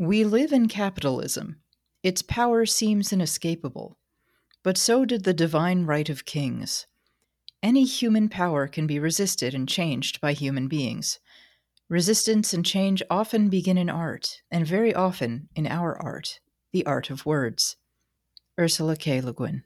We live in capitalism. Its power seems inescapable. But so did the divine right of kings. Any human power can be resisted and changed by human beings. Resistance and change often begin in art, and very often in our art, the art of words. Ursula K. Le Guin.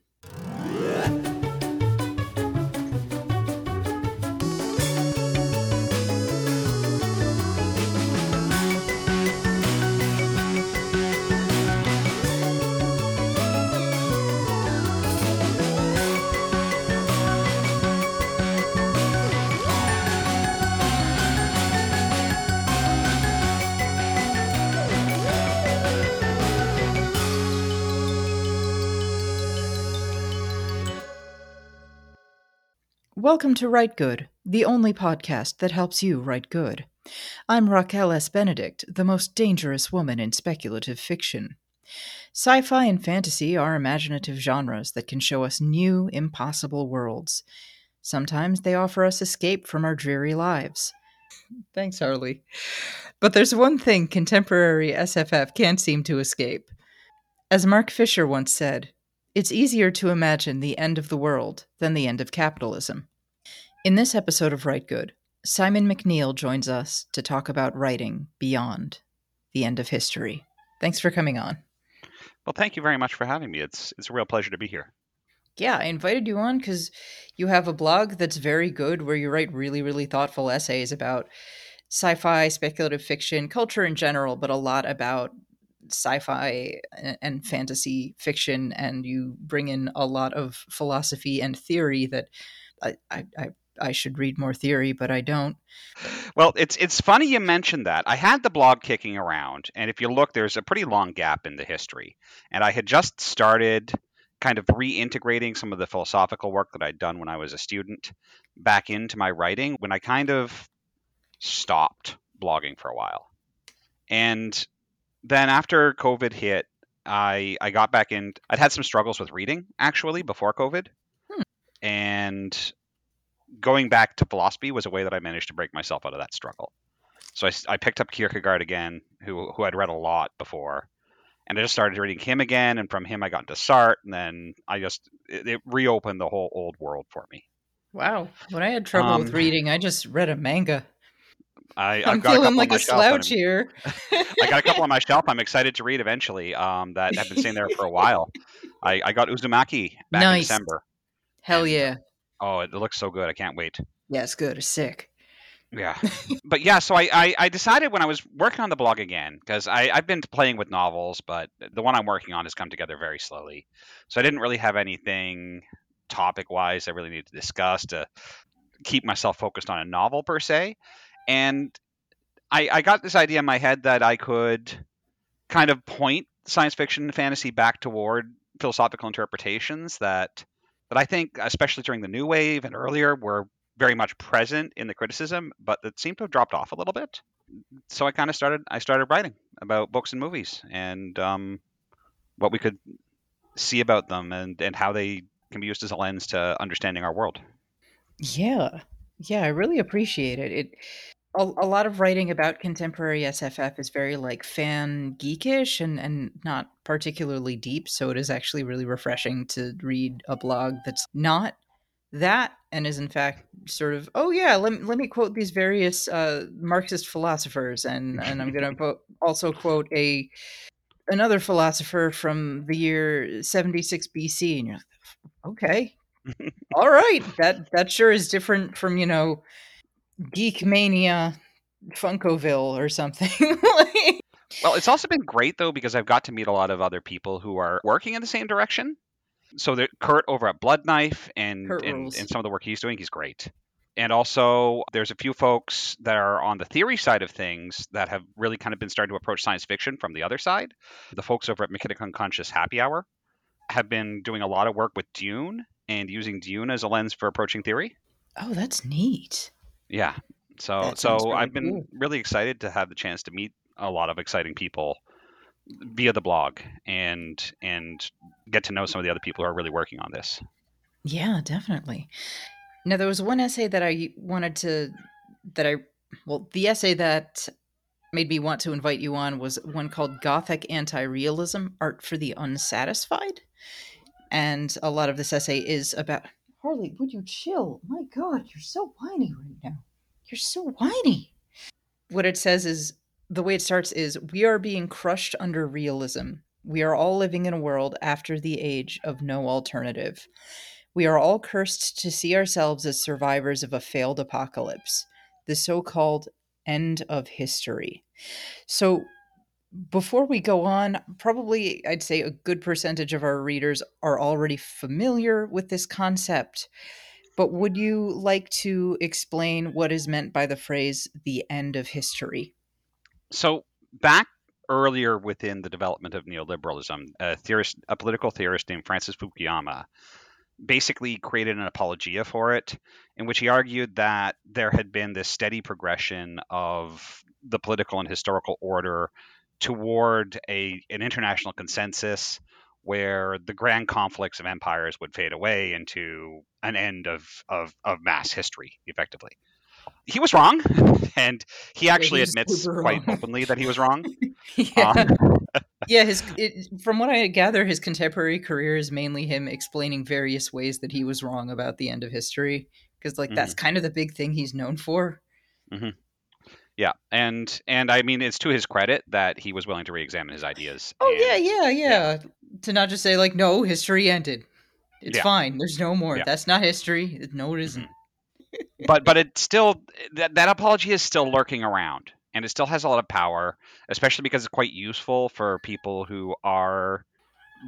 Welcome to Write Good, the only podcast that helps you write good. I'm Raquel S. Benedict, the most dangerous woman in speculative fiction. Sci fi and fantasy are imaginative genres that can show us new, impossible worlds. Sometimes they offer us escape from our dreary lives. Thanks, Harley. But there's one thing contemporary SFF can't seem to escape. As Mark Fisher once said, it's easier to imagine the end of the world than the end of capitalism. In this episode of Write Good, Simon McNeil joins us to talk about writing beyond the end of history. Thanks for coming on. Well, thank you very much for having me. It's it's a real pleasure to be here. Yeah, I invited you on because you have a blog that's very good where you write really, really thoughtful essays about sci fi, speculative fiction, culture in general, but a lot about sci-fi and fantasy fiction and you bring in a lot of philosophy and theory that I, I, I should read more theory, but I don't. Well, it's it's funny you mentioned that. I had the blog kicking around, and if you look, there's a pretty long gap in the history. And I had just started kind of reintegrating some of the philosophical work that I'd done when I was a student back into my writing when I kind of stopped blogging for a while. And then after COVID hit, I I got back in. I'd had some struggles with reading actually before COVID, hmm. and going back to philosophy was a way that I managed to break myself out of that struggle. So I, I picked up Kierkegaard again, who who I'd read a lot before, and I just started reading him again. And from him, I got into Sartre, and then I just it, it reopened the whole old world for me. Wow! When I had trouble um, with reading, I just read a manga. I, am feeling like a slouch here. I got a couple on my shelf. I'm excited to read eventually. Um, that have been sitting there for a while. I, I got Uzumaki back nice. in December. Hell yeah! Oh, it looks so good. I can't wait. Yeah, it's good. It's sick. Yeah. but yeah, so I, I, I, decided when I was working on the blog again, because I I've been playing with novels, but the one I'm working on has come together very slowly. So I didn't really have anything topic wise I really needed to discuss to keep myself focused on a novel per se. And I, I got this idea in my head that I could kind of point science fiction and fantasy back toward philosophical interpretations that that I think, especially during the new wave and earlier, were very much present in the criticism, but that seemed to have dropped off a little bit. So I kind of started. I started writing about books and movies and um, what we could see about them and and how they can be used as a lens to understanding our world. Yeah, yeah, I really appreciate it. It a, a lot of writing about contemporary SFF is very like fan geekish and and not particularly deep. So it is actually really refreshing to read a blog that's not that and is in fact sort of oh yeah let, let me quote these various uh, marxist philosophers and and i'm going to also quote a another philosopher from the year 76 bc and you're like okay all right that that sure is different from you know Geek Mania Funkoville or something. well, it's also been great though because I've got to meet a lot of other people who are working in the same direction. So that Kurt over at Blood Knife and, and, and some of the work he's doing, he's great. And also, there's a few folks that are on the theory side of things that have really kind of been starting to approach science fiction from the other side. The folks over at Machinic Unconscious Happy Hour have been doing a lot of work with Dune and using Dune as a lens for approaching theory. Oh, that's neat. Yeah. So that so really I've been cool. really excited to have the chance to meet a lot of exciting people via the blog and and get to know some of the other people who are really working on this. Yeah, definitely. Now there was one essay that I wanted to that I well the essay that made me want to invite you on was one called Gothic Anti-Realism: Art for the Unsatisfied. And a lot of this essay is about Harley, would you chill? My god, you're so whiny right now. You're so whiny. What it says is the way it starts is we are being crushed under realism. We are all living in a world after the age of no alternative. We are all cursed to see ourselves as survivors of a failed apocalypse, the so called end of history. So, before we go on, probably I'd say a good percentage of our readers are already familiar with this concept. But would you like to explain what is meant by the phrase the end of history? So, back earlier within the development of neoliberalism, a theorist, a political theorist named Francis Fukuyama, basically created an apologia for it, in which he argued that there had been this steady progression of the political and historical order toward a an international consensus where the grand conflicts of empires would fade away into an end of, of, of mass history, effectively. He was wrong, and he actually yeah, admits quite openly that he was wrong. yeah. Um, yeah, his it, from what I gather, his contemporary career is mainly him explaining various ways that he was wrong about the end of history, because like mm-hmm. that's kind of the big thing he's known for. Mm-hmm. Yeah, and and I mean it's to his credit that he was willing to re-examine his ideas. Oh and, yeah, yeah, yeah, yeah, To not just say like, no, history ended. It's yeah. fine. There's no more. Yeah. That's not history. No, it isn't. Mm-hmm. but but it still that that apology is still lurking around, and it still has a lot of power, especially because it's quite useful for people who are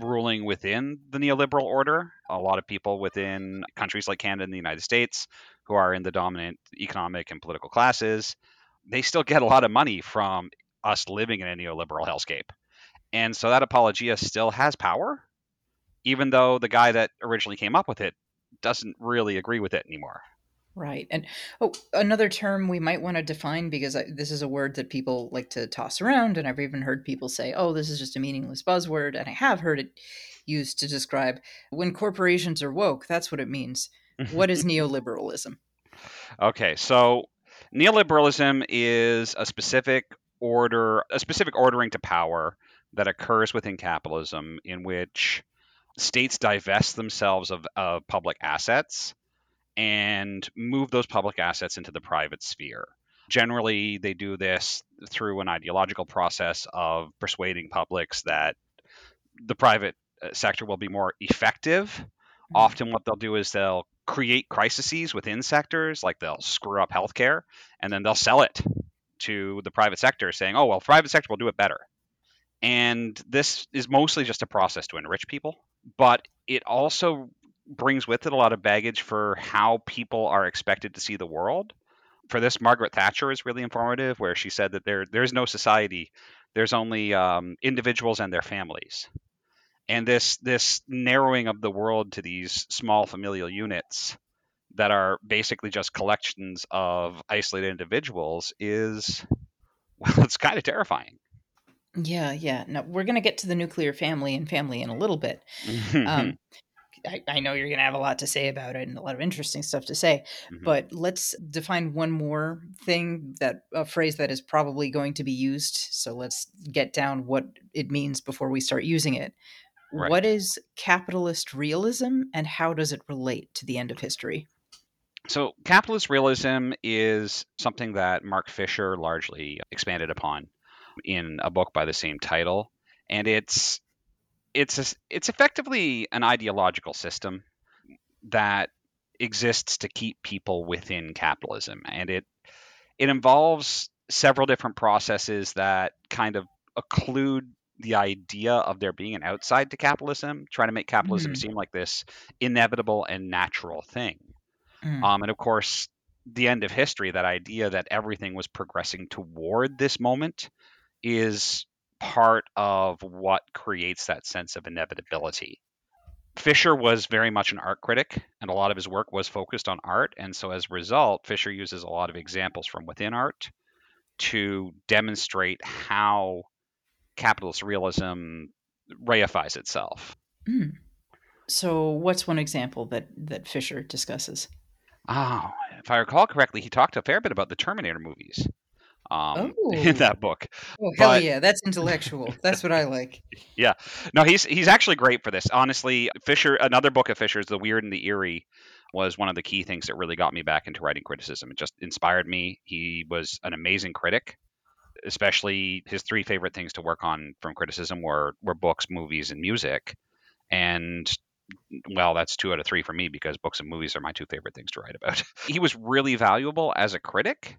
ruling within the neoliberal order. A lot of people within countries like Canada and the United States who are in the dominant economic and political classes they still get a lot of money from us living in a neoliberal hellscape. And so that apologia still has power, even though the guy that originally came up with it doesn't really agree with it anymore. Right. And oh, another term we might want to define because I, this is a word that people like to toss around. And I've even heard people say, oh, this is just a meaningless buzzword. And I have heard it used to describe when corporations are woke, that's what it means. what is neoliberalism? Okay. So neoliberalism is a specific order, a specific ordering to power that occurs within capitalism in which states divest themselves of, of public assets and move those public assets into the private sphere. Generally, they do this through an ideological process of persuading publics that the private uh, sector will be more effective. Mm-hmm. Often, what they'll do is they'll create crises within sectors, like they'll screw up healthcare, and then they'll sell it to the private sector, saying, "Oh, well, private sector will do it better." And this is mostly just a process to enrich people, but it also brings with it a lot of baggage for how people are expected to see the world. For this, Margaret Thatcher is really informative, where she said that there there's no society, there's only um, individuals and their families and this this narrowing of the world to these small familial units that are basically just collections of isolated individuals is well it's kind of terrifying yeah yeah no we're going to get to the nuclear family and family in a little bit um, I, I, know you're going to have a lot to say about it and a lot of interesting stuff to say, mm-hmm. but let's define one more thing that a phrase that is probably going to be used. So let's get down what it means before we start using it. Right. What is capitalist realism and how does it relate to the end of history? So, capitalist realism is something that Mark Fisher largely expanded upon in a book by the same title, and it's it's a, it's effectively an ideological system that exists to keep people within capitalism, and it it involves several different processes that kind of occlude the idea of there being an outside to capitalism, trying to make capitalism mm. seem like this inevitable and natural thing. Mm. Um, and of course, the end of history, that idea that everything was progressing toward this moment, is part of what creates that sense of inevitability. Fisher was very much an art critic, and a lot of his work was focused on art. And so, as a result, Fisher uses a lot of examples from within art to demonstrate how capitalist realism reifies itself. Mm. So, what's one example that that Fisher discusses? Oh, if I recall correctly, he talked a fair bit about the Terminator movies. um, in Oh. that book. Oh hell But- yeah, that's intellectual. That's what I like. Yeah, no, he's he's actually great for this. Honestly, Fisher, another book of Fisher's, The Weird and the Eerie, was one of the key things that really got me back into writing criticism. It just inspired me. He was an amazing critic. Especially his three favorite things to work on from criticism were were books, movies, and music. And well, that's two out of three for me because books and movies are my two favorite things to write about. he was really valuable as a critic,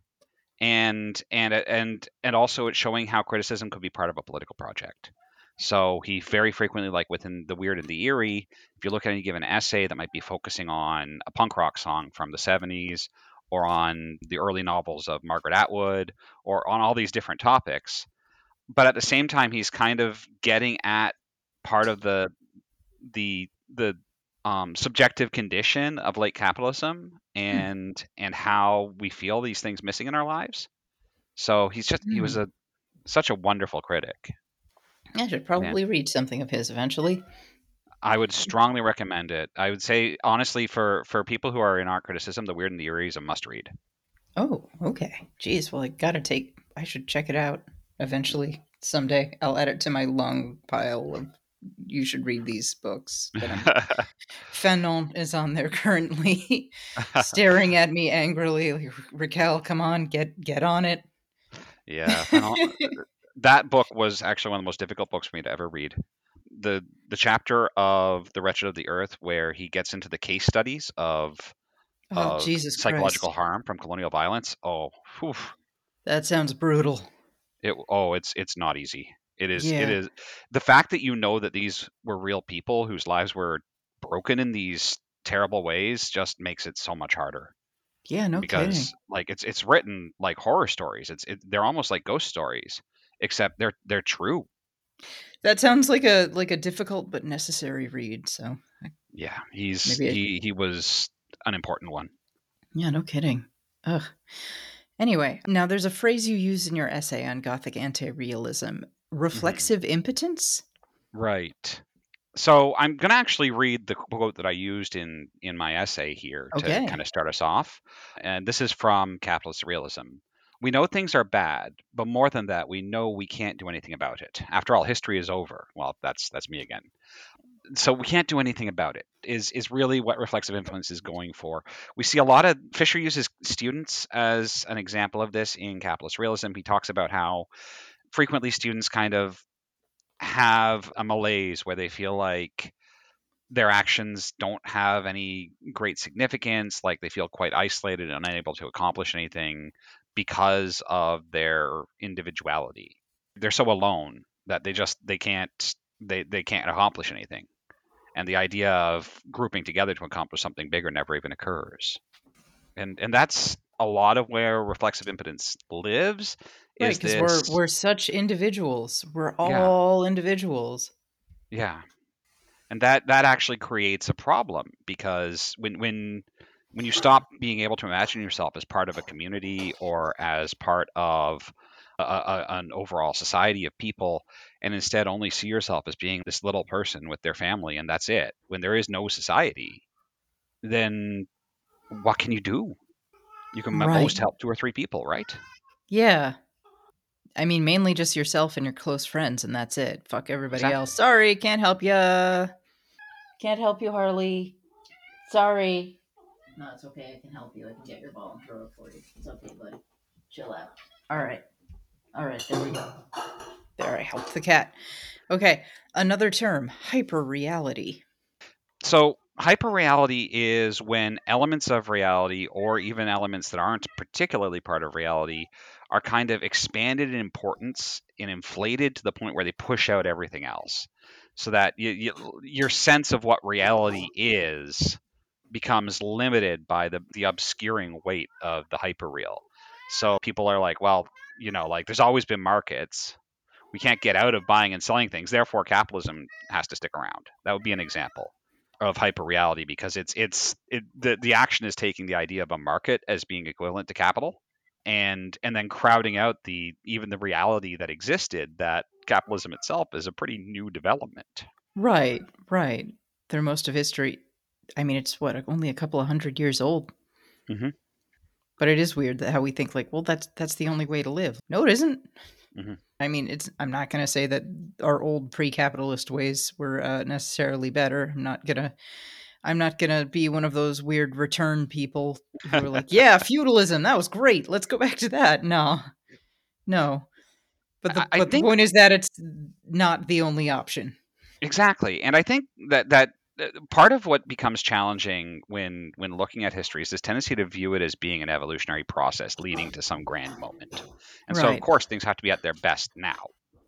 and and and and also it's showing how criticism could be part of a political project. So he very frequently, like within the weird and the eerie, if you look at any given essay that might be focusing on a punk rock song from the 70s or on the early novels of Margaret Atwood or on all these different topics, but at the same time he's kind of getting at part of the the the um, subjective condition of late capitalism and and how we feel these things missing in our lives. So he's just he was a such a wonderful critic. I should probably read something of his eventually. I would strongly recommend it. I would say honestly for for people who are in art criticism, The Weird and the Eerie is a must read. Oh, okay. Jeez, well I gotta take I should check it out eventually someday. I'll add it to my long pile of you should read these books. Fanon is on there currently, staring at me angrily. Like, Raquel, come on, get get on it. yeah, all- that book was actually one of the most difficult books for me to ever read. The the chapter of The Wretched of the Earth where he gets into the case studies of, Oh, of Jesus psychological Christ. harm from colonial violence. Oh, whew. That sounds brutal. it oh it's it's not easy it is Yeah. it is the fact that you know that these were real people whose lives were broken in these terrible ways just makes it so much harder Yeah, no because kidding. like it's it's written like horror stories it's it, they're almost like ghost stories except they're they're true That sounds like a like a difficult but necessary read. So yeah he's Maybe he he was an important one yeah, no kidding. Ugh. Anyway, now there's a phrase you use in your essay on Gothic anti-realism: mm-hmm. reflexive impotence. right so i'm going to actually read the quote that i used in in my essay here Okay. to kind of start us off and this is from capitalist realism we know things are bad but more than that we know we can't do anything about it. After all history is over. Well that's that's me again. So we can't do anything about it is is really what reflexive impotence is going for. We see a lot of fisher uses students as an example of this in capitalist realism. He talks about how frequently students kind of have a malaise where they feel like their actions don't have any great significance, like they feel quite isolated and unable to accomplish anything because of their individuality. They're so alone that they just they can't they, they can't accomplish anything. And the idea of grouping together to accomplish something bigger never even occurs. And and that's a lot of where reflexive impotence lives. Right, because this, we're we're such individuals. We're Yeah. all individuals. Yeah. And that that actually creates a problem because when when when you stop being able to imagine yourself as part of a community or as part of a, a, an overall society of people and instead only see yourself as being this little person with their family and that's it when there is no society then what can you do you can Right. most help two or three people right Yeah. I mean, mainly just yourself and your close friends, and that's it. Fuck everybody Exactly. else. Sorry, can't help ya. Can't help you, Harley. Sorry. No, it's okay. I can help you. I can get your ball and throw it for you. It's okay, buddy. Chill out. All right. All right, there we go. There, I helped the cat. Okay, another term hyperreality. So, hyperreality is when elements of reality, or even elements that aren't particularly part of reality, are kind of expanded in importance and inflated to the point where they push out everything else. So that you, you, your sense of what reality is becomes limited by the, the obscuring weight of the hyperreal. So, people are like, well, you know, like there's always been markets. We can't get out of buying and selling things. Therefore, capitalism has to stick around. That would be an example of hyperreality because it's it's it, the the action is taking the idea of a market as being equivalent to capital and and then crowding out the even the reality that existed that capitalism itself is a pretty new development. Right, right. Through most of history, I mean, it's what only a couple of hundred years old. Mhm. But it is weird that how we think like, well, that's that's the only way to live. No, it isn't. Mm-hmm. I mean, it's. I'm not going to say that our old pre-capitalist ways were uh, necessarily better. I'm not gonna. I'm not gonna be one of those weird return people who are like, "Yeah, feudalism, that was great. Let's go back to that." No, no. But the, I but think- the point is that it's not the only option. Exactly, and I think that that part of what becomes challenging when when looking at history is this tendency to view it as being an evolutionary process leading to some grand moment. And so, of course, things have to be at their best now.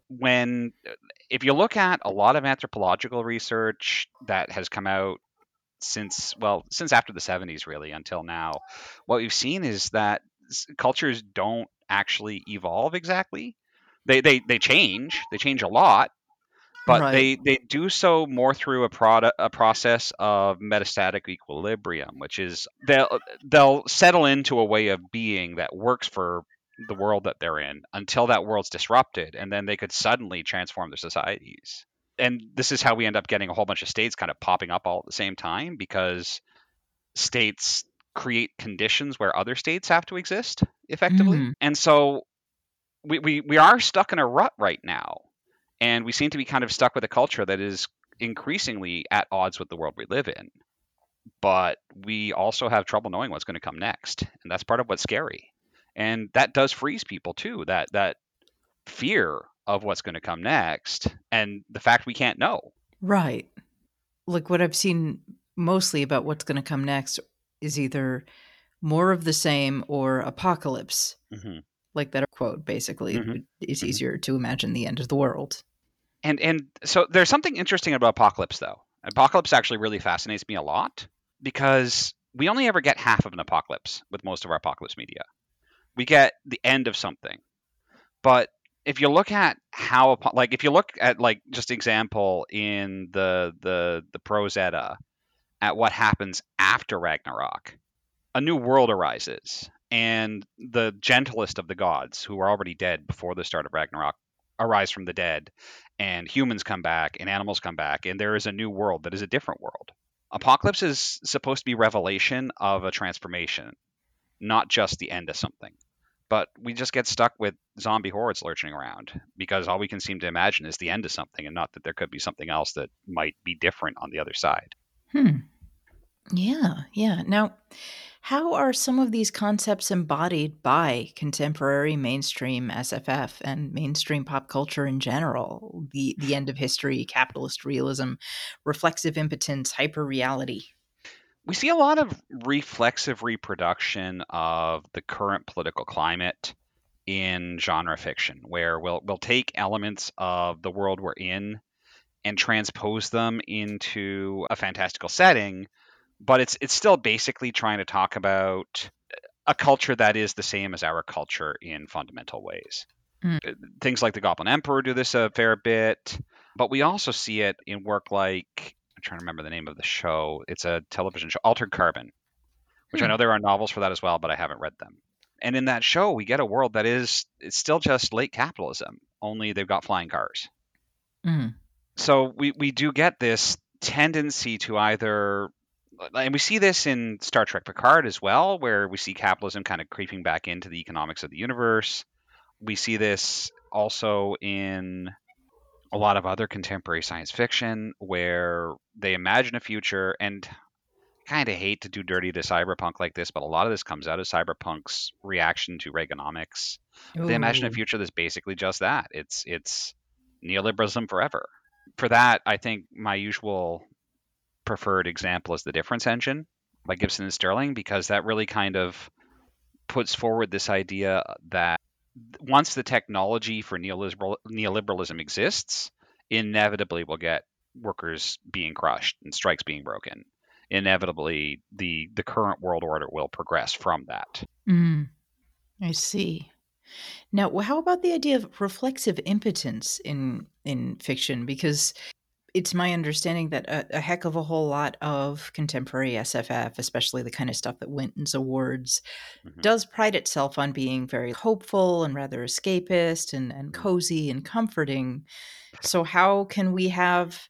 When, uh, if you look at a lot of anthropological research that has come out since, well, since after the 70s, really, until now, what we've seen is that cultures don't actually evolve exactly. They, they, they change, they change a lot, but Right. they, they do so more through a product a process of metastatic equilibrium, which is they'll they'll settle into a way of being that works for the world that they're in until that world's disrupted, and then they could suddenly transform their societies. And this is how we end up getting a whole bunch of states kind of popping up all at the same time because states create conditions where other states have to exist effectively. Mhm. And so we, we, we are stuck in a rut right now. And we seem to be kind of stuck with a culture that is increasingly at odds with the world we live in. But we also have trouble knowing what's going to come next. And that's part of what's scary. And that does freeze people too. That that fear of what's going to come next and the fact we can't know. Right. Like what I've seen mostly about what's going to come next is either more of the same or apocalypse. Mhm. Like that quote, basically. Mhm. It's Mhm. easier to imagine the end of the world. And and so there's something interesting about apocalypse though. Apocalypse actually really fascinates me a lot because we only ever get half of an apocalypse with most of our apocalypse media. We get the end of something. But if you look at how like if you look at like just example in the the the prose edda at what happens after Ragnarok, a new world arises and the gentlest of the gods who are already dead before the start of Ragnarok arise from the dead and humans come back and animals come back and there is a new world that is a different world. Apocalypse is supposed to be revelation of a transformation not just the end of something. But we just get stuck with zombie hordes lurching around because all we can seem to imagine is the end of something and not that there could be something else that might be different on the other side. Hmm. Yeah, yeah. Now, how are some of these concepts embodied by contemporary mainstream SFF and mainstream pop culture in general? The the end of history, capitalist realism, reflexive impotence, hyperreality. we see a lot of reflexive reproduction of the current political climate in genre fiction, where we'll we'll take elements of the world we're in and transpose them into a fantastical setting, but it's it's still basically trying to talk about a culture that is the same as our culture in fundamental ways. Mm. Uh, Things like the Goblin Emperor do this a fair bit, but we also see it in work like I'm trying to remember the name of the show. It's a television show, Altered Carbon, which I Hmm. know there are novels for that as well, but I haven't read them. And in that show, we get a world that is it's still just late capitalism, only they've got flying cars. Mm. So we we do get this tendency to either and we see this in Star Trek Picard as well, where we see capitalism kind of creeping back into the economics of the universe. We see this also in a lot of other contemporary science fiction where they imagine a future and kind of hate to do dirty to cyberpunk like this, but a lot of this comes out of cyberpunk's reaction to Reaganomics. They imagine a future that's basically just that. It's it's neoliberalism forever. For that, I think my usual preferred example is the Difference Engine by Gibson and Sterling because that really kind of puts forward this idea that once the technology for neoliberal, neoliberalism exists, inevitably we'll get workers being crushed and strikes being broken. Inevitably, the the current world order will progress from that. Mm. I see. Now, how about the idea of reflexive impotence in in fiction? Because it's my understanding that a, a heck of a whole lot of contemporary SFF, especially the kind of stuff that wins awards, Mhm. does pride itself on being very hopeful and rather escapist and, and cozy and comforting. So, how can we have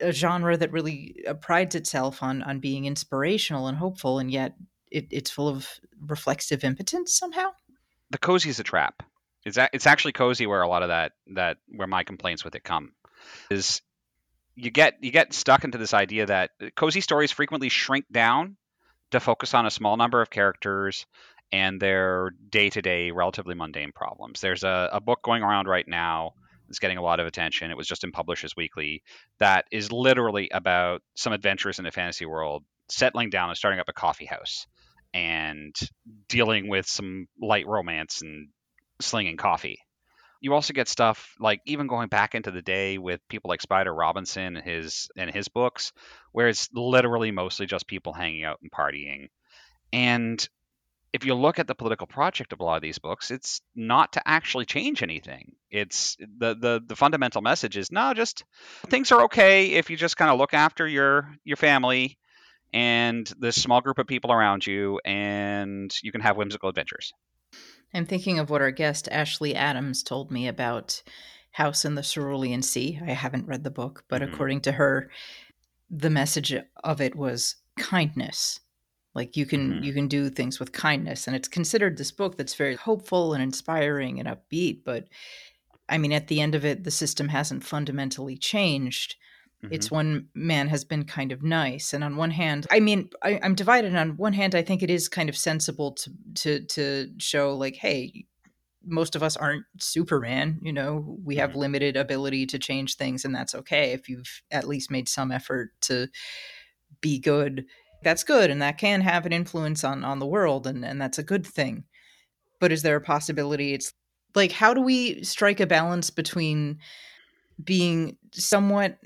a genre that really uh, prides itself on on being inspirational and hopeful, and yet it, it's full of reflexive impotence somehow. The cozy is a trap. It's a, it's actually cozy where a lot of that that where my complaints with it come is you get you get stuck into this idea that cozy stories frequently shrink down to focus on a small number of characters and their day-to-day relatively mundane problems. There's a, a book going around right now that's getting a lot of attention. It was just in Publishers Weekly that is literally about some adventurers in the fantasy world settling down and starting up a coffee house and dealing with some light romance and slinging coffee. You also get stuff like even going back into the day with people like Spider Robinson and his and his books, where it's literally mostly just people hanging out and partying. And if you look at the political project of a lot of these books, it's not to actually change anything. It's the the the fundamental message is no, just things are okay if you just kind of look after your your family and this small group of people around you, and you can have whimsical adventures. I'm thinking of what our guest Ashley Adams told me about House in the Cerulean Sea. I haven't read the book, but mm-hmm. according to her, the message of it was kindness. Like you can mm-hmm. you can do things with kindness, and it's considered this book that's very hopeful and inspiring and upbeat. But I mean, at the end of it, the system hasn't fundamentally changed. Mm-hmm. It's one man has been kind of nice, and on one hand, I mean, I, I'm divided. On one hand, I think it is kind of sensible to to to show like, hey, most of us aren't Superman. You know, we have mm-hmm. limited ability to change things, and that's okay if you've at least made some effort to be good. That's good, and that can have an influence on on the world, and and that's a good thing. But is there a possibility? It's like, how do we strike a balance between being somewhat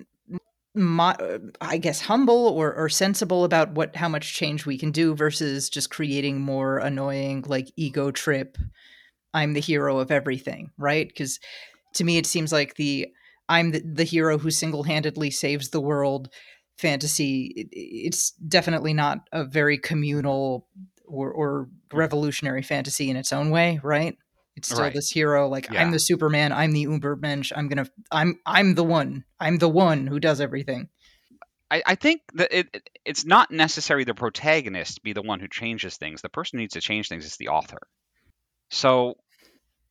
mo- I guess humble or, or sensible about what how much change we can do versus just creating more annoying like ego trip. I'm the hero of everything, right? Because to me, it seems like the I'm the, the hero who single handedly saves the world fantasy. It, it's definitely not a very communal or, or revolutionary fantasy in its own way, right? It's still right. this hero, like yeah. I'm the Superman, I'm the Ubermensch, I'm gonna, I'm, I'm the one, I'm the one who does everything. I, I think that it, it's not necessary the protagonist be the one who changes things. The person who needs to change things is the author. So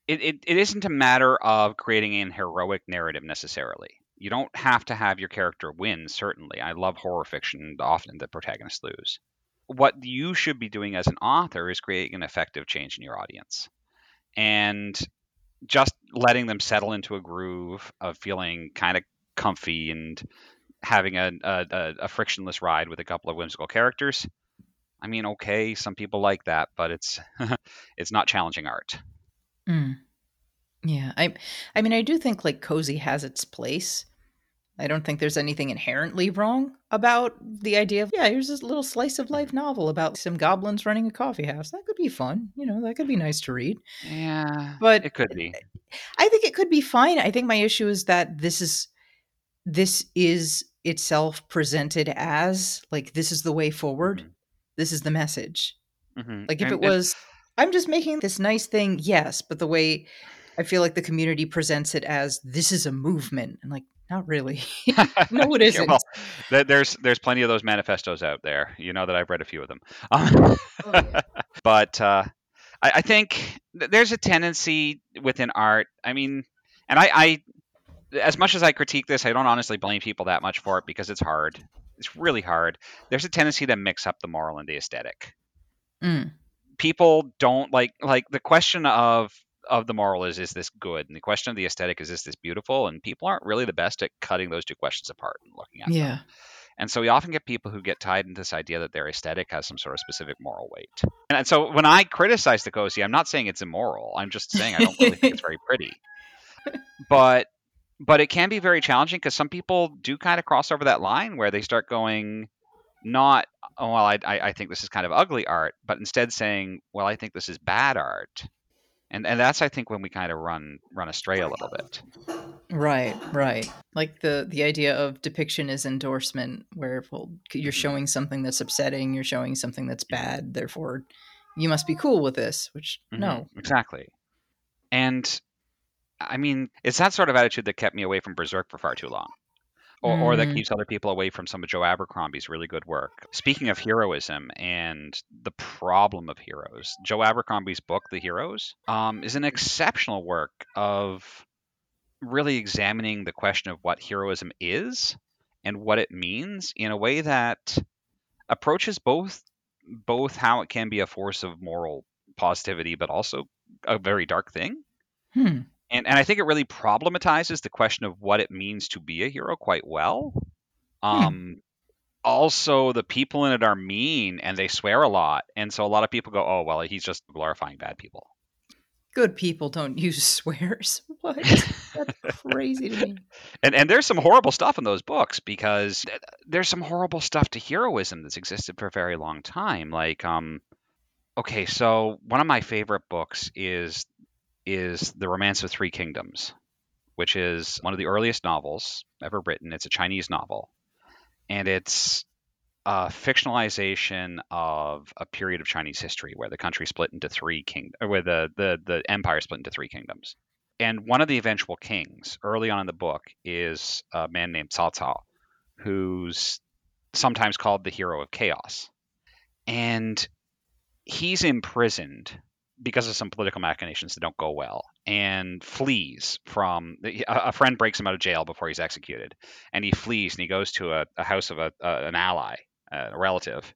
it, it, it isn't a matter of creating an heroic narrative necessarily. You don't have to have your character win, certainly. I love horror fiction, often the protagonists lose. What you should be doing as an author is creating an effective change in your audience and just letting them settle into a groove of feeling kind of comfy and having a, a, a, frictionless ride with a couple of whimsical characters. I mean, okay, some people like that, but it's it's not challenging art. Mm. Yeah, I I mean, I do think like cozy has its place, I don't think there's anything inherently wrong about the idea of, yeah, here's this little slice of life novel about some goblins running a coffee house. That could be fun. You know, that could be nice to read. Yeah. But it could be. I think it could be fine. I think my issue is that this is this is itself presented as like this is the way forward. Mm-hmm. This is the message. Mm-hmm. Like if and, it was I'm just making this nice thing, yes, but the way I feel like the community presents it as this is a movement and like not really. no, it isn't. well, there's there's plenty of those manifestos out there. You know that I've read a few of them. Um, oh, yeah. But uh, I, I, think there's a tendency within art. I mean, and I, I, as much as I critique this, I don't honestly blame people that much for it because it's hard. It's really hard. There's a tendency to mix up the moral and the aesthetic. Mm. People don't like like the question of of the moral is is this good? And the question of the aesthetic is is this beautiful? And people aren't really the best at cutting those two questions apart and looking at yeah. them and so we often get people who get tied into this idea that their aesthetic has some sort of specific moral weight. And so when i criticize the cozy i'm not saying it's immoral. I'm just saying i don't really think it's very pretty. But but it can be very challenging because some people do kind of cross over that line where they start going not oh well I, I think this is kind of ugly art but instead saying well i think this is bad art and and that's I think when we kind of run run astray a little bit. Right, right. Like the the idea of depiction is endorsement, where well, you're mm-hmm. showing something that's upsetting, you're showing something that's bad, therefore you must be cool with this. Which mm-hmm, no, exactly. And I mean, it's that sort of attitude that kept me away from Berserk for far too long. Or, or that Mm. keeps other people away from some of Joe Abercrombie's really good work. Speaking of heroism and the problem of heroes, Joe Abercrombie's book, The Heroes, um, is an exceptional work of really examining the question of what heroism is and what it means in a way that approaches both both how it can be a force of moral positivity, but also a very dark thing. Hmm. And and I think it really problematizes the question of what it means to be a hero quite well. Um, also, the people in it are mean and they swear a lot, and so a lot of people go, "Oh, well, he's just glorifying bad people." Good people don't use swears. What? That's crazy to me. And and there's some horrible stuff in those books because there's some horrible stuff to heroism that's existed for a very long time. Like, um, okay, so one of my favorite books is is The Romance of Three Kingdoms, which is one of the earliest novels ever written. It's a Chinese novel, and it's a fictionalization of a period of Chinese history where the country split into three kingdoms, where the, the the empire split into three kingdoms. And one of the eventual kings, early on in the book, is a man named Cao Cao, who's sometimes called the hero of chaos. And he's imprisoned because of some political machinations that don't go well. And flees from a friend breaks him out of jail before he's executed. And he flees and he goes to a, a house of a, a, an ally a relative.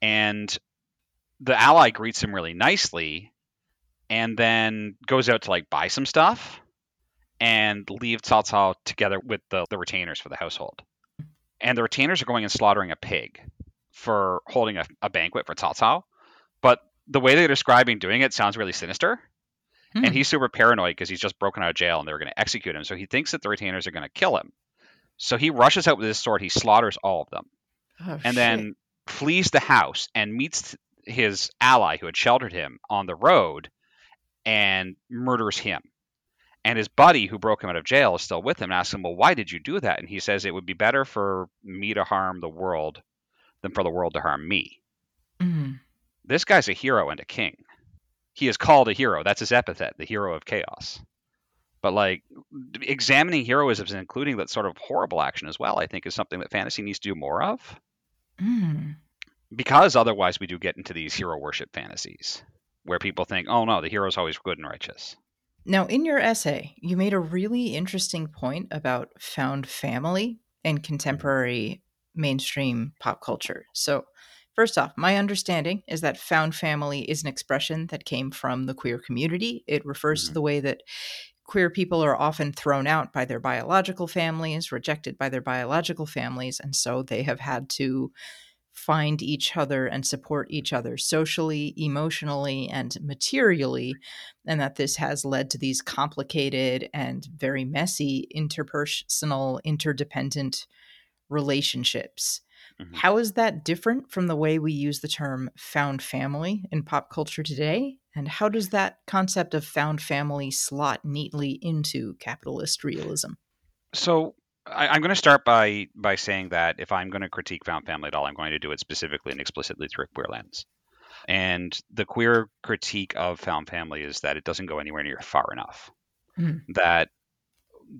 And the ally greets him really nicely and then goes out to like buy some stuff and leave Cao Cao together with the, the retainers for the household. And the retainers are going and slaughtering a pig for holding a, a banquet for Cao Cao but the way they're describing doing it sounds really sinister Hmm. and he's super paranoid because he's just broken out of jail and they're going to execute him. So he thinks that the retainers are going to kill him. So he rushes out with his sword. He slaughters all of them Oh, and shit. then flees the house and meets his ally who had sheltered him on the road and murders him. And his buddy who broke him out of jail is still with him and asks him, Well, why did you do that? And he says, It would be better for me to harm the world than for the world to harm me. Mm. This guy's a hero and a king. He is called a hero. That's his epithet, the hero of chaos. But like examining heroisms including that sort of horrible action as well, I think is something that fantasy needs to do more of. Mm. Because otherwise we do get into these hero worship fantasies where people think, oh no, the hero's always good and righteous. Now, in your essay, you made a really interesting point about found family and contemporary mainstream pop culture. So, first off, my understanding is that found family is an expression that came from the queer community. It refers to Mhm. the way that queer people are often thrown out by their biological families, rejected by their biological families, and so they have had to find each other and support each other socially, emotionally, and materially, and that this has led to these complicated and very messy interpersonal, interdependent relationships. Mhm. How is that different from the way we use the term found family in pop culture today? And how does that concept of found family slot neatly into capitalist realism? So I, I'm going to start by by saying that if I'm going to critique found family at all, I'm going to do it specifically and explicitly through a queer lens. And the queer critique of found family is that it doesn't go anywhere near far enough. Mm. That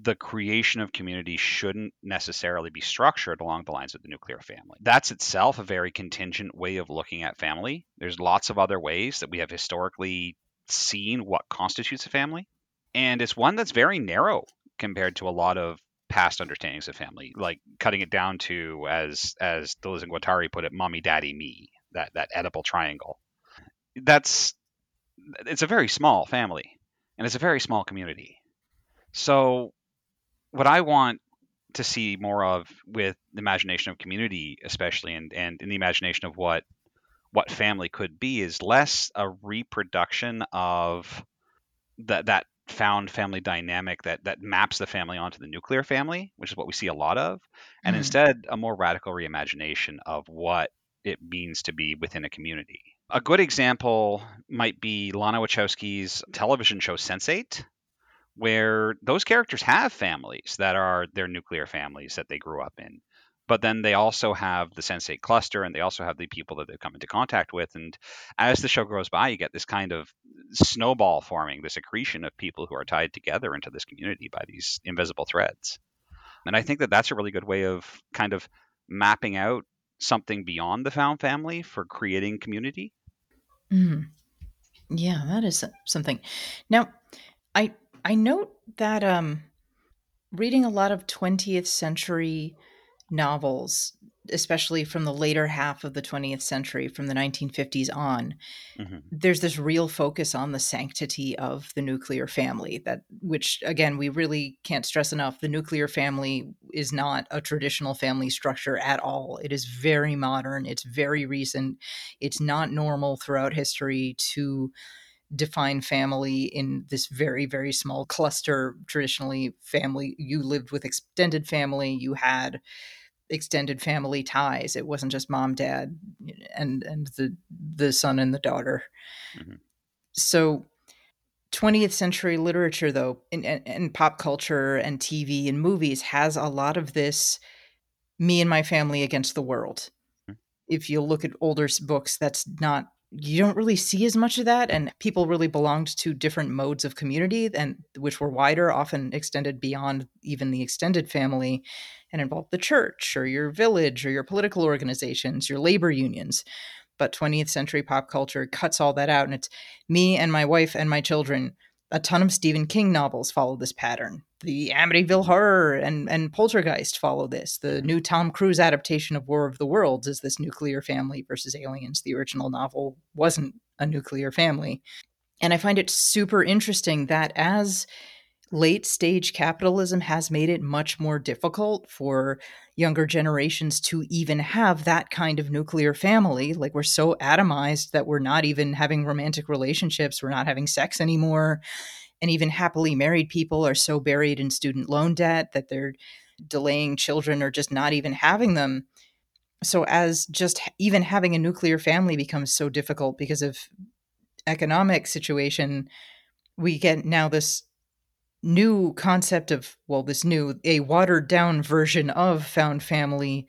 the creation of community shouldn't necessarily be structured along the lines of the nuclear family. That's itself a very contingent way of looking at family. There's lots of other ways that we have historically seen what constitutes a family. And it's one that's very narrow compared to a lot of past understandings of family, like cutting it down to as as Deleuze and Guattari put it, mommy, daddy, me, that that Oedipal triangle. That's it's a very small family and it's a very small community. So what I want to see more of with the imagination of community, especially and, and in the imagination of what what family could be is less a reproduction of that that found family dynamic that that maps the family onto the nuclear family, which is what we see a lot of, and Mhm. instead a more radical reimagination of what it means to be within a community. A good example might be Lana Wachowski's television show Sense8, where those characters have families that are their nuclear families that they grew up in. But then they also have the Sense8 cluster and they also have the people that they've come into contact with. And as the show goes by, you get this kind of snowball forming, this accretion of people who are tied together into this community by these invisible threads. And I think that that's a really good way of kind of mapping out something beyond the found family for creating community. Mm. Yeah, that is something. Now, I I note that um reading a lot of 20th century novels, especially from the later half of the 20th century, from the 1950s on, mm-hmm. there's this real focus on the sanctity of the nuclear family. That, which again, we really can't stress enough. The nuclear family is not a traditional family structure at all. It is very modern. It's very recent. It's not normal throughout history to define family in this very very small cluster traditionally family you lived with extended family you had extended family ties. It wasn't just mom, dad, and and the the son and the daughter. Mm-hmm. So 20th century literature though and, and, pop culture and tv and movies has a lot of this me and my family against the world mm-hmm. if you look at older books that's not you don't really see as much of that and people really belonged to different modes of community and which were wider often extended beyond even the extended family and involved the church or your village or your political organizations your labor unions but 20th century pop culture cuts all that out and it's me and my wife and my children a ton of Stephen King novels follow this pattern. The Amityville Horror and, and Poltergeist follow this. The new Tom Cruise adaptation of War of the Worlds is this nuclear family versus aliens. The original novel wasn't a nuclear family. And I find it super interesting that as late stage capitalism has made it much more difficult for younger generations to even have that kind of nuclear family. Like we're so atomized that we're not even having romantic relationships, we're not having sex anymore. And even happily married people are so buried in student loan debt that they're delaying children or just not even having them. So, as just even having a nuclear family becomes so difficult because of economic situation, we get now this new concept of well this new a watered down version of found family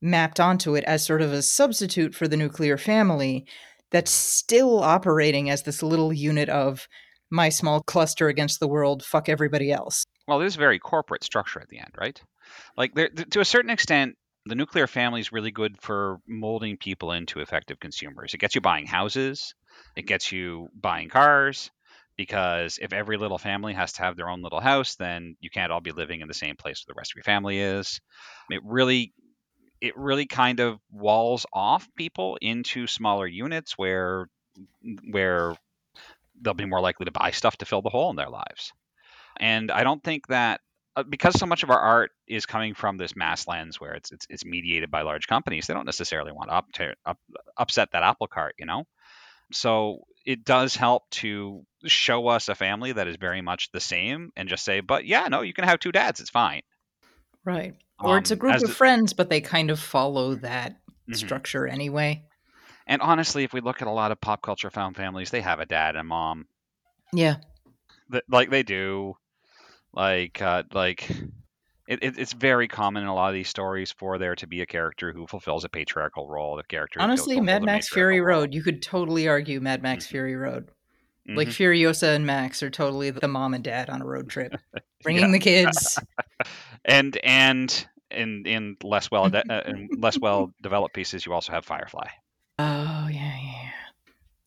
mapped onto it as sort of a substitute for the nuclear family that's still operating as this little unit of my small cluster against the world fuck everybody else. Well there's a very corporate structure at the end right? Like there, to a certain extent the nuclear family is really good for molding people into effective consumers. It gets you buying houses it gets you buying cars because if every little family has to have their own little house, then you can't all be living in the same place where the rest of your family is. It really it really kind of walls off people into smaller units where where they'll be more likely to buy stuff to fill the hole in their lives. And I don't think that uh, because so much of our art is coming from this mass lens where it's it's, it's mediated by large companies, they don't necessarily want to up, up, upset that apple cart, you know. So it does help to show us a family that is very much the same and just say, but yeah, no, you can have two dads. It's fine. Right. Or um, it's a um, group of friends, but they kind of follow that mm-hmm. structure anyway. And honestly, if we look at a lot of pop culture found families, they have a dad and a mom. Yeah. like they do. Like, uh, like it, it, it's very common in a lot of these stories for there to be a character who fulfills a patriarchal role. The character honestly, Mad Max Fury role. Road. You could totally argue Mad Max mm-hmm. Fury Road. Mm-hmm. Like Furiosa and Max are totally the mom and dad on a road trip, bringing the kids. and and in in less well de- uh, in less well developed pieces, you also have Firefly. Oh yeah, yeah.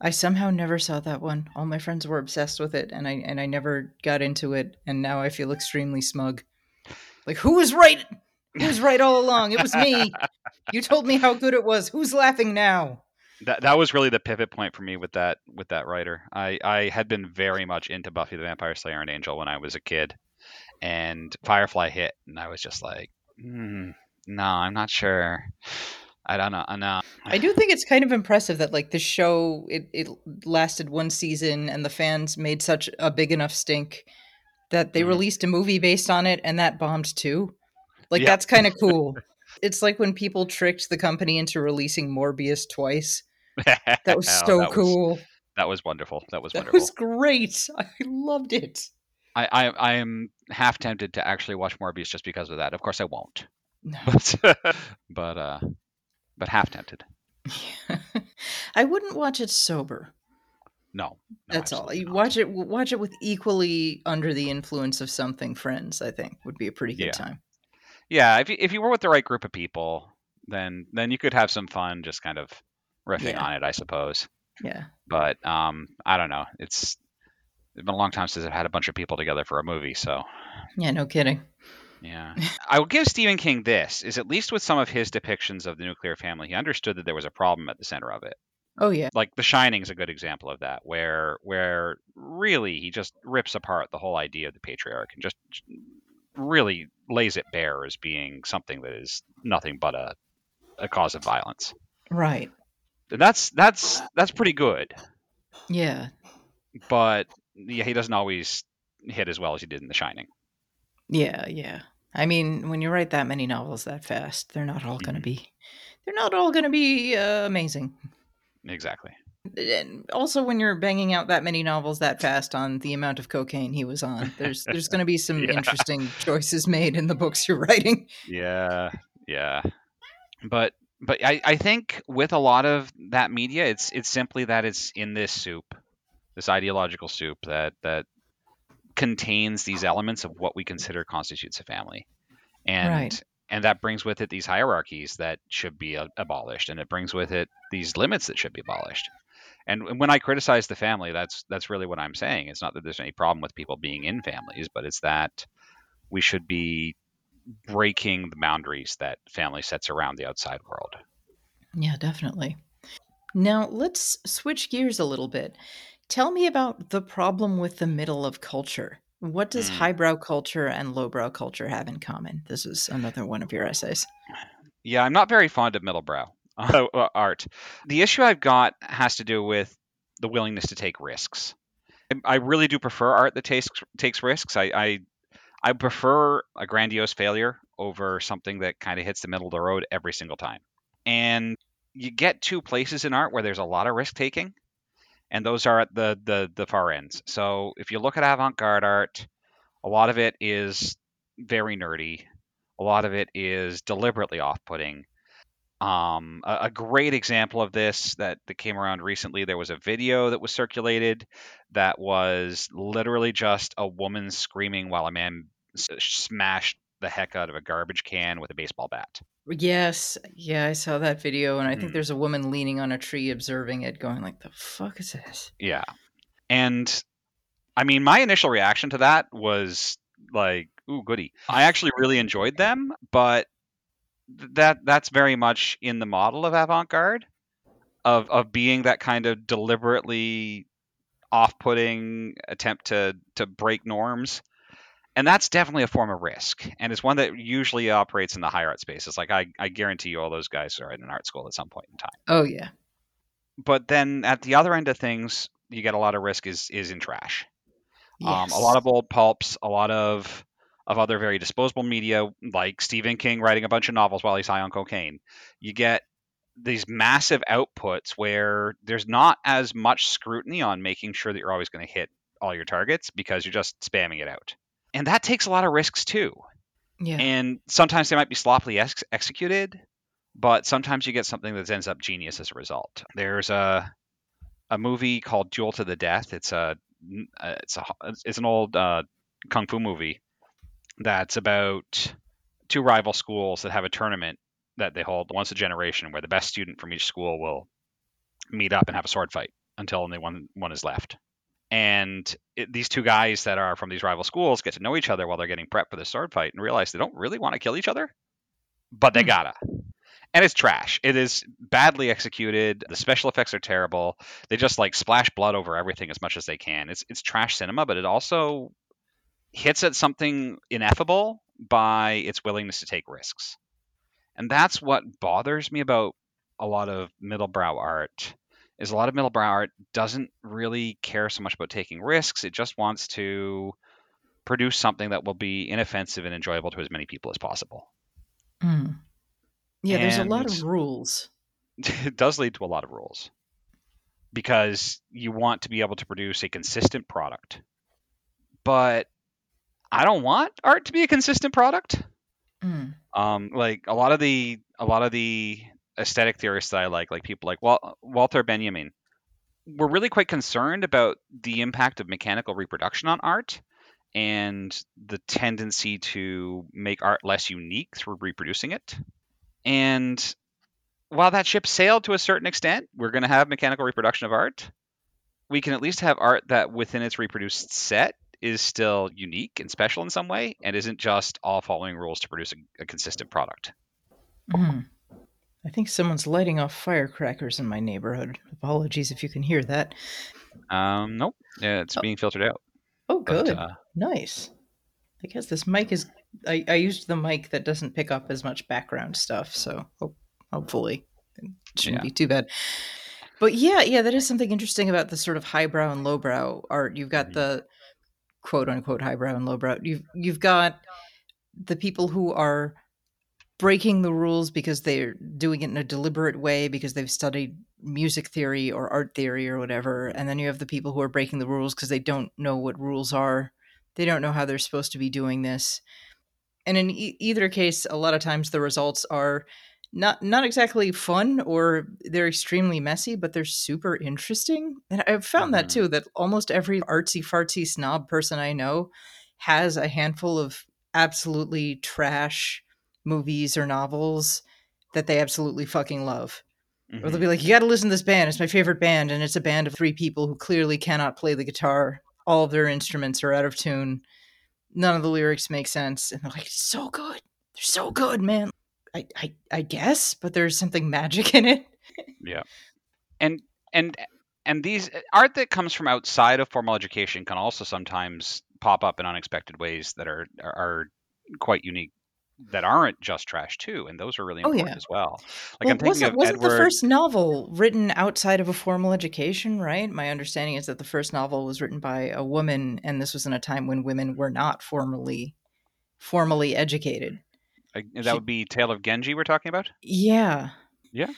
I somehow never saw that one. All my friends were obsessed with it, and I and I never got into it. And now I feel extremely smug. Like, who was right? Who was right all along? It was me. you told me how good it was. Who's laughing now? That that was really the pivot point for me with that with that writer. I I had been very much into Buffy the Vampire Slayer and Angel when I was a kid, and Firefly hit, and I was just like, mm, no, I'm not sure. I don't know. I know. I do think it's kind of impressive that like the show it, it lasted one season and the fans made such a big enough stink that they mm-hmm. released a movie based on it and that bombed too. Like that's kind of cool. it's like when people tricked the company into releasing Morbius twice. That was so that cool. Was, that was wonderful. That was wonderful. That was great. I loved it. I, I, I am half tempted to actually watch Morbius just because of that. Of course, I won't. No. But but uh, but half tempted. I wouldn't watch it sober. No, no that's all. You not. watch it. Watch it with equally under the influence of something. Friends, I think, would be a pretty good yeah. time. yeah, if you, if you were with the right group of people, then then you could have some fun, just kind of riffing Yeah. on it, I suppose. Yeah. But um, I don't know. It's it's been a long time since I've had a bunch of people together for a movie, so Yeah, no kidding. Yeah. I will give Stephen King this: is at least with some of his depictions of the nuclear family, he understood that there was a problem at the center of it. Oh yeah. Like The Shining is a good example of that, where where really he just rips apart the whole idea of the patriarch and just really lays it bare as being something that is nothing but a a cause of violence. Right. And that's that's that's pretty good, Yeah. but yeah, he doesn't always hit as well as he did in The Shining. Yeah, yeah. I mean, when you write that many novels that fast, they're not all going to Mhm. be they're not all going to be uh, amazing. Exactly. And also when you're banging out that many novels that fast on the amount of cocaine he was on, there's there's going to be some Yeah. interesting choices made in the books you're writing. Yeah, yeah. But but I, I think with a lot of that media, it's it's simply that it's in this soup, this ideological soup that that contains these elements of what we consider constitutes a family, and Right. and that brings with it these hierarchies that should be a- abolished, and it brings with it these limits that should be abolished. And when I criticize the family, that's that's really what I'm saying. It's not that there's any problem with people being in families, but it's that we should be breaking the boundaries that family sets around the outside world. Yeah, definitely. Now, let's switch gears a little bit. Tell me about the problem with the middle of culture. What does Mm. highbrow culture and lowbrow culture have in common? This is another one of your essays. Yeah, I'm not very fond of middlebrow uh, art. The issue I've got has to do with the willingness to take risks. I- really do prefer art that takes takes risks. I I, I prefer a grandiose failure over something that kind of hits the middle of the road every single time. And you get two places in art where there's a lot of risk taking, and those are at the the the far ends. So if you look at avant-garde art, a lot of it is very nerdy. A lot of it is deliberately off-putting. Um, a, a great example of this that, that came around recently, there was a video that was circulated that was literally just a woman screaming while a man s- smashed the heck out of a garbage can with a baseball bat. Yes, yeah, I saw that video, and I think Mhm. there's a woman leaning on a tree observing it, going like, "The fuck is this?" Yeah. And I mean, my initial reaction to that was like, ooh, goody. I actually really enjoyed them, but that that's very much in the model of avant-garde of of being that kind of deliberately off-putting attempt to to break norms. And that's definitely a form of risk. And it's one that usually operates in the high art spaces. Like I, I guarantee you all those guys are in an art school at some point in time Oh yeah, but then at the other end of things, you get a lot of risk is is in trash. Um, yes. a lot of old pulps, a lot of of other very disposable media, like Stephen King writing a bunch of novels while he's high on cocaine. You get these massive outputs where there's not as much scrutiny on making sure that you're always going to hit all your targets because you're just spamming it out. And that takes a lot of risks too. yeah, And sometimes they might be sloppily ex- executed, but sometimes you get something that ends up genius as a result. There's a a movie called Duel to the Death. It's a uh, it's a it's an old uh, kung fu movie that's about two rival schools that have a tournament that they hold once a generation, where the best student from each school will meet up and have a sword fight until only one one is left. And it, these two guys that are from these rival schools get to know each other while they're getting prepped for the sword fight and realize they don't really want to kill each other, but they Hmm. gotta. And it's trash. It is badly executed. The special effects are terrible. They just like splash blood over everything as much as they can. It's it's trash cinema, but it also hits at something ineffable by its willingness to take risks. And that's what bothers me about a lot of middlebrow art is a lot of middlebrow art doesn't really care so much about taking risks. It just wants to produce something that will be inoffensive and enjoyable to as many people as possible. Mm. yeah. There's a lot of rules. it does lead to a lot of rules because you want to be able to produce a consistent product. But I don't want art to be a consistent product. Mm. Um, like a lot of the a lot of the aesthetic theorists that I like, like people like Wal- Walter Benjamin, were really quite concerned about the impact of mechanical reproduction on art and the tendency to make art less unique through reproducing it. And while that ship sailed to a certain extent, we're going to have mechanical reproduction of art. We can at least have art that within its reproduced set is still unique and special in some way and isn't just all following rules to produce a, a consistent product. Mm. I think someone's lighting off firecrackers in my neighborhood. Apologies if you can hear that. Um, nope. Yeah, it's oh. being filtered out. Oh, good. But, uh, nice. I guess this mic is. I, I used the mic that doesn't pick up as much background stuff, so hopefully it shouldn't yeah. be too bad. But yeah, yeah, that is something interesting about the sort of highbrow and lowbrow art. You've got mm-hmm. the quote unquote highbrow and lowbrow. You've you've got the people who are breaking the rules because they're doing it in a deliberate way because they've studied music theory or art theory or whatever and then you have the people who are breaking the rules because they don't know what rules are. They don't know how they're supposed to be doing this. And in e- either case a lot of times the results are not not exactly fun or they're extremely messy but they're super interesting. And i've found mm-hmm. that too that almost every artsy fartsy snob person i know has a handful of absolutely trash movies or novels that they absolutely fucking love. Mm-hmm. Or they'll be like, you got to listen to this band. It's my favorite band. And it's a band of three people who clearly cannot play the guitar. All of their instruments are out of tune. None of the lyrics make sense. And they're like, it's so good. They're so good, man. I, I, I guess, but there's something magic in it. yeah. And, and, and these art that comes from outside of formal education can also sometimes pop up in unexpected ways that are, are quite unique that aren't just trash too, and those are really important oh, yeah. as well. Like well, I'm thinking wasn't, of wasn't Edward... the first novel written outside of a formal education, right? My understanding is that the first novel was written by a woman, and this was in a time when women were not formally formally educated. I, that she... would be Tale of Genji we're talking about. Yeah. Yeah.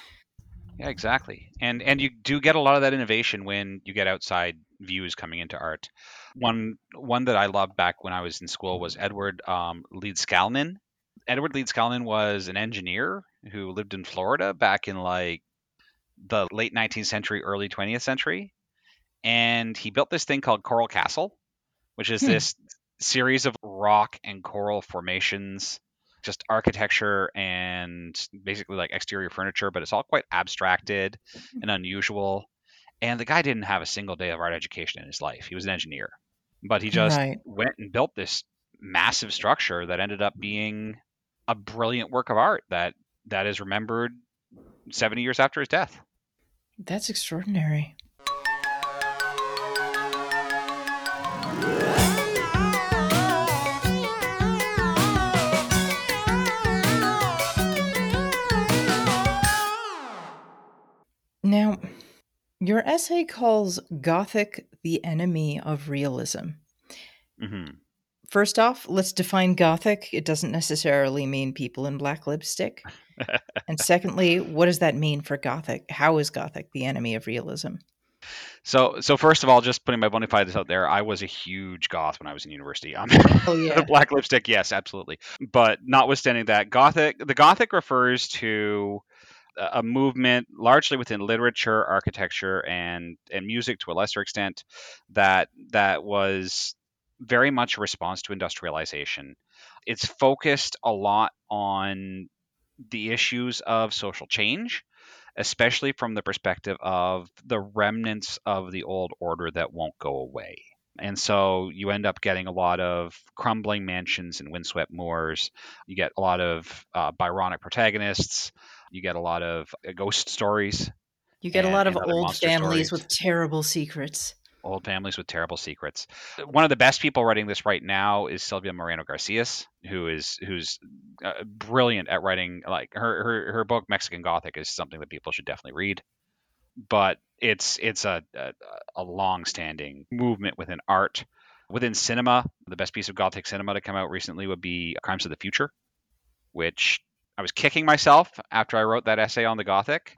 Yeah, exactly. And and you do get a lot of that innovation when you get outside views coming into art. One one that I loved back when I was in school was Edward um, Leedskalnin, Edward Leeds Leedskalnin was an engineer who lived in Florida back in like the late 19th century, early 20th century. And he built this thing called Coral Castle, which is hmm. this series of rock and coral formations, just architecture and basically like exterior furniture, but it's all quite abstracted hmm. and unusual. And the guy didn't have a single day of art education in his life. He was an engineer, but he just right. went and built this massive structure that ended up being a brilliant work of art that that is remembered 70 years after his death. That's extraordinary. Now, your essay calls Gothic the enemy of realism. Mm-hmm. First off, let's define Gothic. It doesn't necessarily mean people in black lipstick. and secondly, what does that mean for Gothic? How is Gothic the enemy of realism? So, so first of all, just putting my bona fides out there, I was a huge goth when I was in university. Um, oh yeah, black lipstick, yes, absolutely. But notwithstanding that, Gothic, the Gothic refers to a movement largely within literature, architecture, and and music to a lesser extent that that was very much a response to industrialization. It's focused a lot on the issues of social change, especially from the perspective of the remnants of the old order that won't go away. And so you end up getting a lot of crumbling mansions and windswept moors. You get a lot of uh, Byronic protagonists. You get a lot of uh, ghost stories. You get and, a lot of old families stories. with terrible secrets old families with terrible secrets. One of the best people writing this right now is Silvia Moreno Garcias, who is who's uh, brilliant at writing. Like her, her her book Mexican Gothic is something that people should definitely read. But it's it's a a, a long-standing movement within art, within cinema. The best piece of Gothic cinema to come out recently would be Crimes of the Future, which I was kicking myself after I wrote that essay on the Gothic.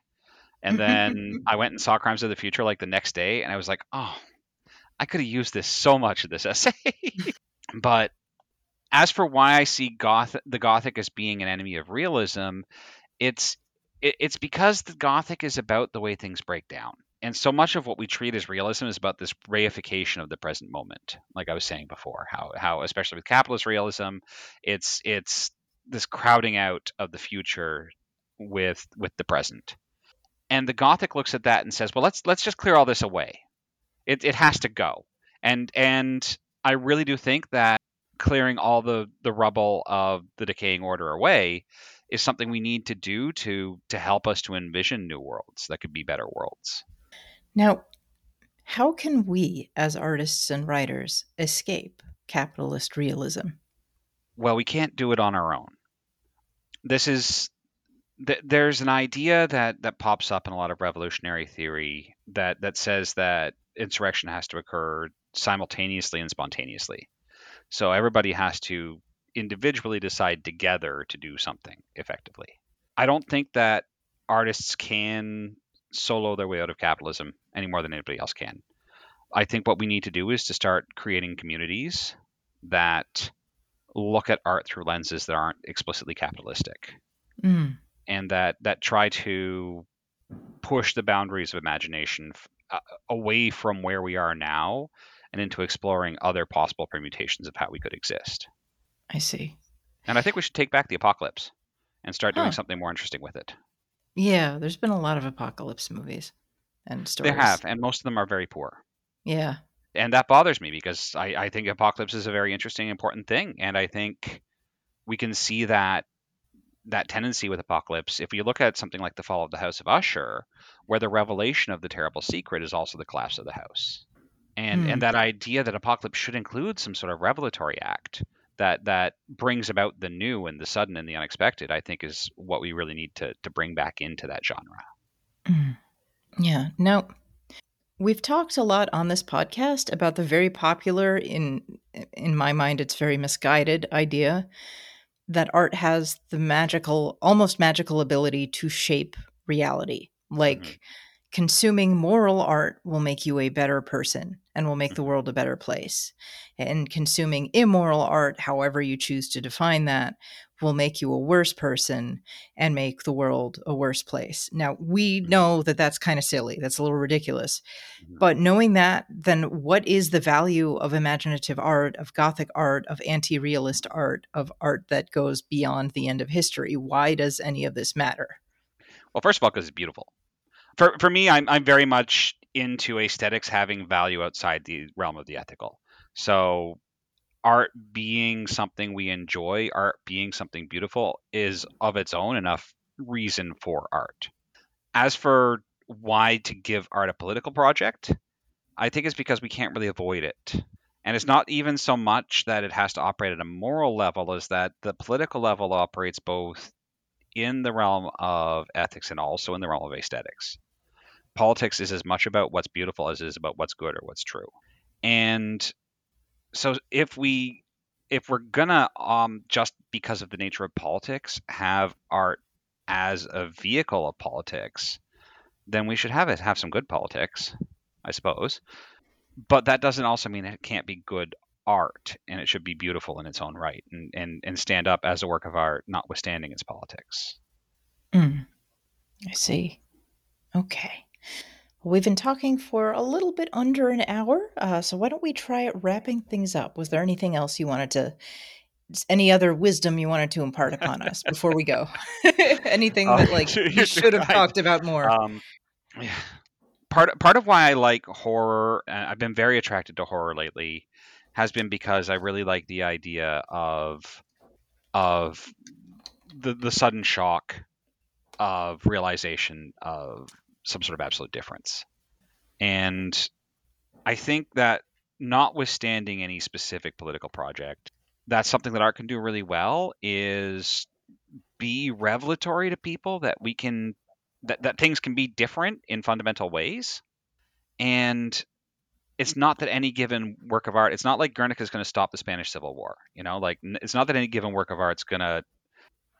And then I went and saw Crimes of the Future like the next day, and I was like, oh, I could have used this so much in this essay. but as for why I see goth the Gothic as being an enemy of realism, it's it, it's because the Gothic is about the way things break down. and so much of what we treat as realism is about this reification of the present moment like i was saying before how how especially with capitalist realism it's it's this crowding out of the future with with the present and the gothic looks at that and says well let's let's just clear all this away it, it has to go. And and i really do think that clearing all the the rubble of the decaying order away is something we need to do to to help us to envision new worlds that could be better worlds. Now how can we as artists and writers escape capitalist realism? Well we can't do it on our own. This is th- there's an idea that that pops up in a lot of revolutionary theory that that says that insurrection has to occur simultaneously and spontaneously. So everybody has to individually decide together to do something effectively. I don't think that artists can solo their way out of capitalism any more than anybody else can. I think what we need to do is to start creating communities that look at art through lenses that aren't explicitly capitalistic. Mm and that that try to push the boundaries of imagination away from where we are now and into exploring other possible permutations of how we could exist. I see. And I think we should take back the apocalypse and start doing something more interesting with it. Yeah, there's been a lot of apocalypse movies and stories. There have, and most of them are very poor. Yeah. And that bothers me because I, I think apocalypse is a very interesting, important thing. And I think we can see that that tendency with apocalypse if you look at something like the fall of the house of usher where the revelation of the terrible secret is also the collapse of the house and and hmm. that idea that apocalypse should include some sort of revelatory act that that brings about the new and the sudden and the unexpected i think is what we really need to to bring back into that genre mm. yeah now we've talked a lot on this podcast about the very popular in in my mind it's very misguided idea that art has the magical, almost magical ability to shape reality. Like mm-hmm. consuming moral art will make you a better person and will make the mm-hmm. world a better place. And consuming immoral art, however you choose to define that, will make you a worse person and make the world a worse place. Now, we mm-hmm. know that that's kind of silly. That's a little ridiculous. Mm-hmm. But knowing that, then what is the value of imaginative art, of Gothic art, of anti realist art, of art that goes beyond the end of history? Why does any of this matter? Well, first of all, because it's beautiful. For, for me, I'm, I'm very much into aesthetics having value outside the realm of the ethical. So art being something we enjoy, art being something beautiful, is of its own enough reason for art. As for why to give art a political project, I think it's because we can't really avoid it. And it's not even so much that it has to operate at a moral level, as that the political level operates both in the realm of ethics and also in the realm of aesthetics. Politics is as much about what's beautiful as it is about what's good or what's true. And so if we if we're gonna um just because of the nature of politics have art as a vehicle of politics, then we should have it have some good politics, I suppose. But that doesn't also mean it can't be good art and it should be beautiful in its own right and, and, and stand up as a work of art, notwithstanding its politics. Mm, I see. Okay. We've been talking for a little bit under an hour, uh, so why don't we try wrapping things up? Was there anything else you wanted to, any other wisdom you wanted to impart upon us before we go? anything that like you should have talked about more? Um, yeah. Part part of why I like horror, and I've been very attracted to horror lately, has been because I really like the idea of of the the sudden shock of realization of some sort of absolute difference. And I think that notwithstanding any specific political project, that's something that art can do really well is be revelatory to people that we can that, that things can be different in fundamental ways. And it's not that any given work of art, it's not like Guernica is going to stop the Spanish Civil War. You know, like it's not that any given work of art is going to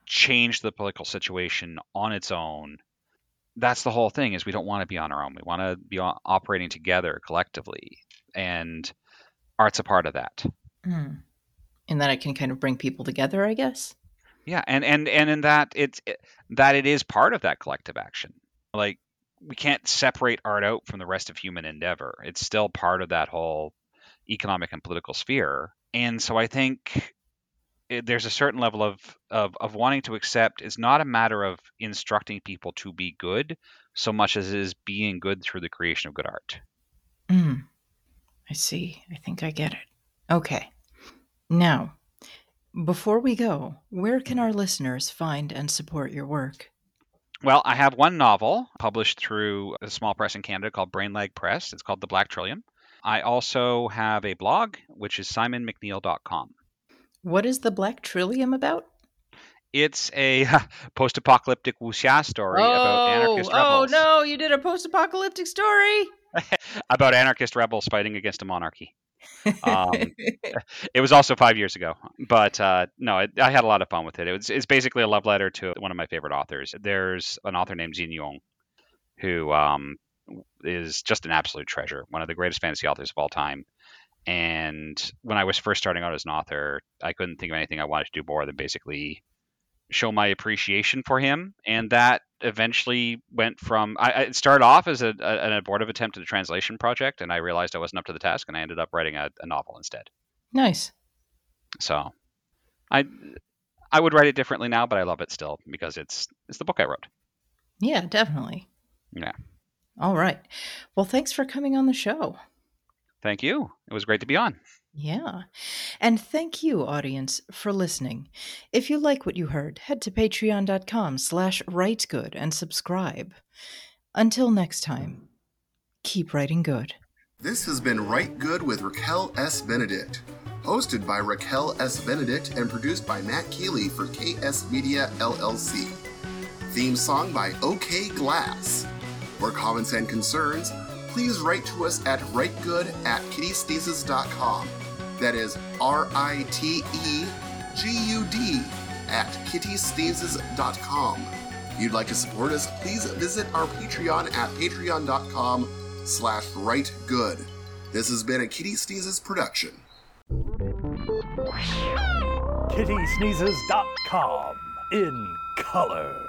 change the political situation on its own that's the whole thing is we don't want to be on our own. We want to be operating together collectively, and art's a part of that. Mm. And that it can kind of bring people together, I guess. Yeah, and and and in that it's it, that it is part of that collective action. Like we can't separate art out from the rest of human endeavor. It's still part of that whole economic and political sphere. And so I think it, there's a certain level of, of of wanting to accept is not a matter of instructing people to be good so much as it is being good through the creation of good art. Mm, I see. I think I get it. Okay. Now, before we go, where can our listeners find and support your work? Well, I have one novel published through a small press in Canada called Brain Lag Press. It's called The Black Trillium. I also have a blog, which is simonmcneil.com. What is The Black Trillium about? It's a post apocalyptic wuxia story oh, about anarchist rebels. Oh, no, you did a post apocalyptic story. about anarchist rebels fighting against a monarchy. Um, it was also five years ago, but uh, no, it, I had a lot of fun with it. it was, it's basically a love letter to one of my favorite authors. There's an author named Jin Yong, who um, is just an absolute treasure, one of the greatest fantasy authors of all time. And when I was first starting out as an author, I couldn't think of anything I wanted to do more than basically show my appreciation for him, and that eventually went from I, it started off as a, a, an abortive attempt at a translation project, and I realized I wasn't up to the task, and I ended up writing a, a novel instead. Nice. So, I I would write it differently now, but I love it still because it's it's the book I wrote. Yeah, definitely. Yeah. All right. Well, thanks for coming on the show. Thank you. It was great to be on. Yeah. And thank you, audience, for listening. If you like what you heard, head to patreon.com slash writegood and subscribe. Until next time, keep writing good. This has been Write Good with Raquel S. Benedict. Hosted by Raquel S. Benedict and produced by Matt Keeley for KS Media LLC. Theme song by OK Glass. For comments and concerns, please write to us at writegood at kittysneezes.com. That is R I T E G U D at kittysneezes.com. If you'd like to support us, please visit our Patreon at patreon.com slash writegood. This has been a Kitty Sneezes production. kittysneezes.com in color.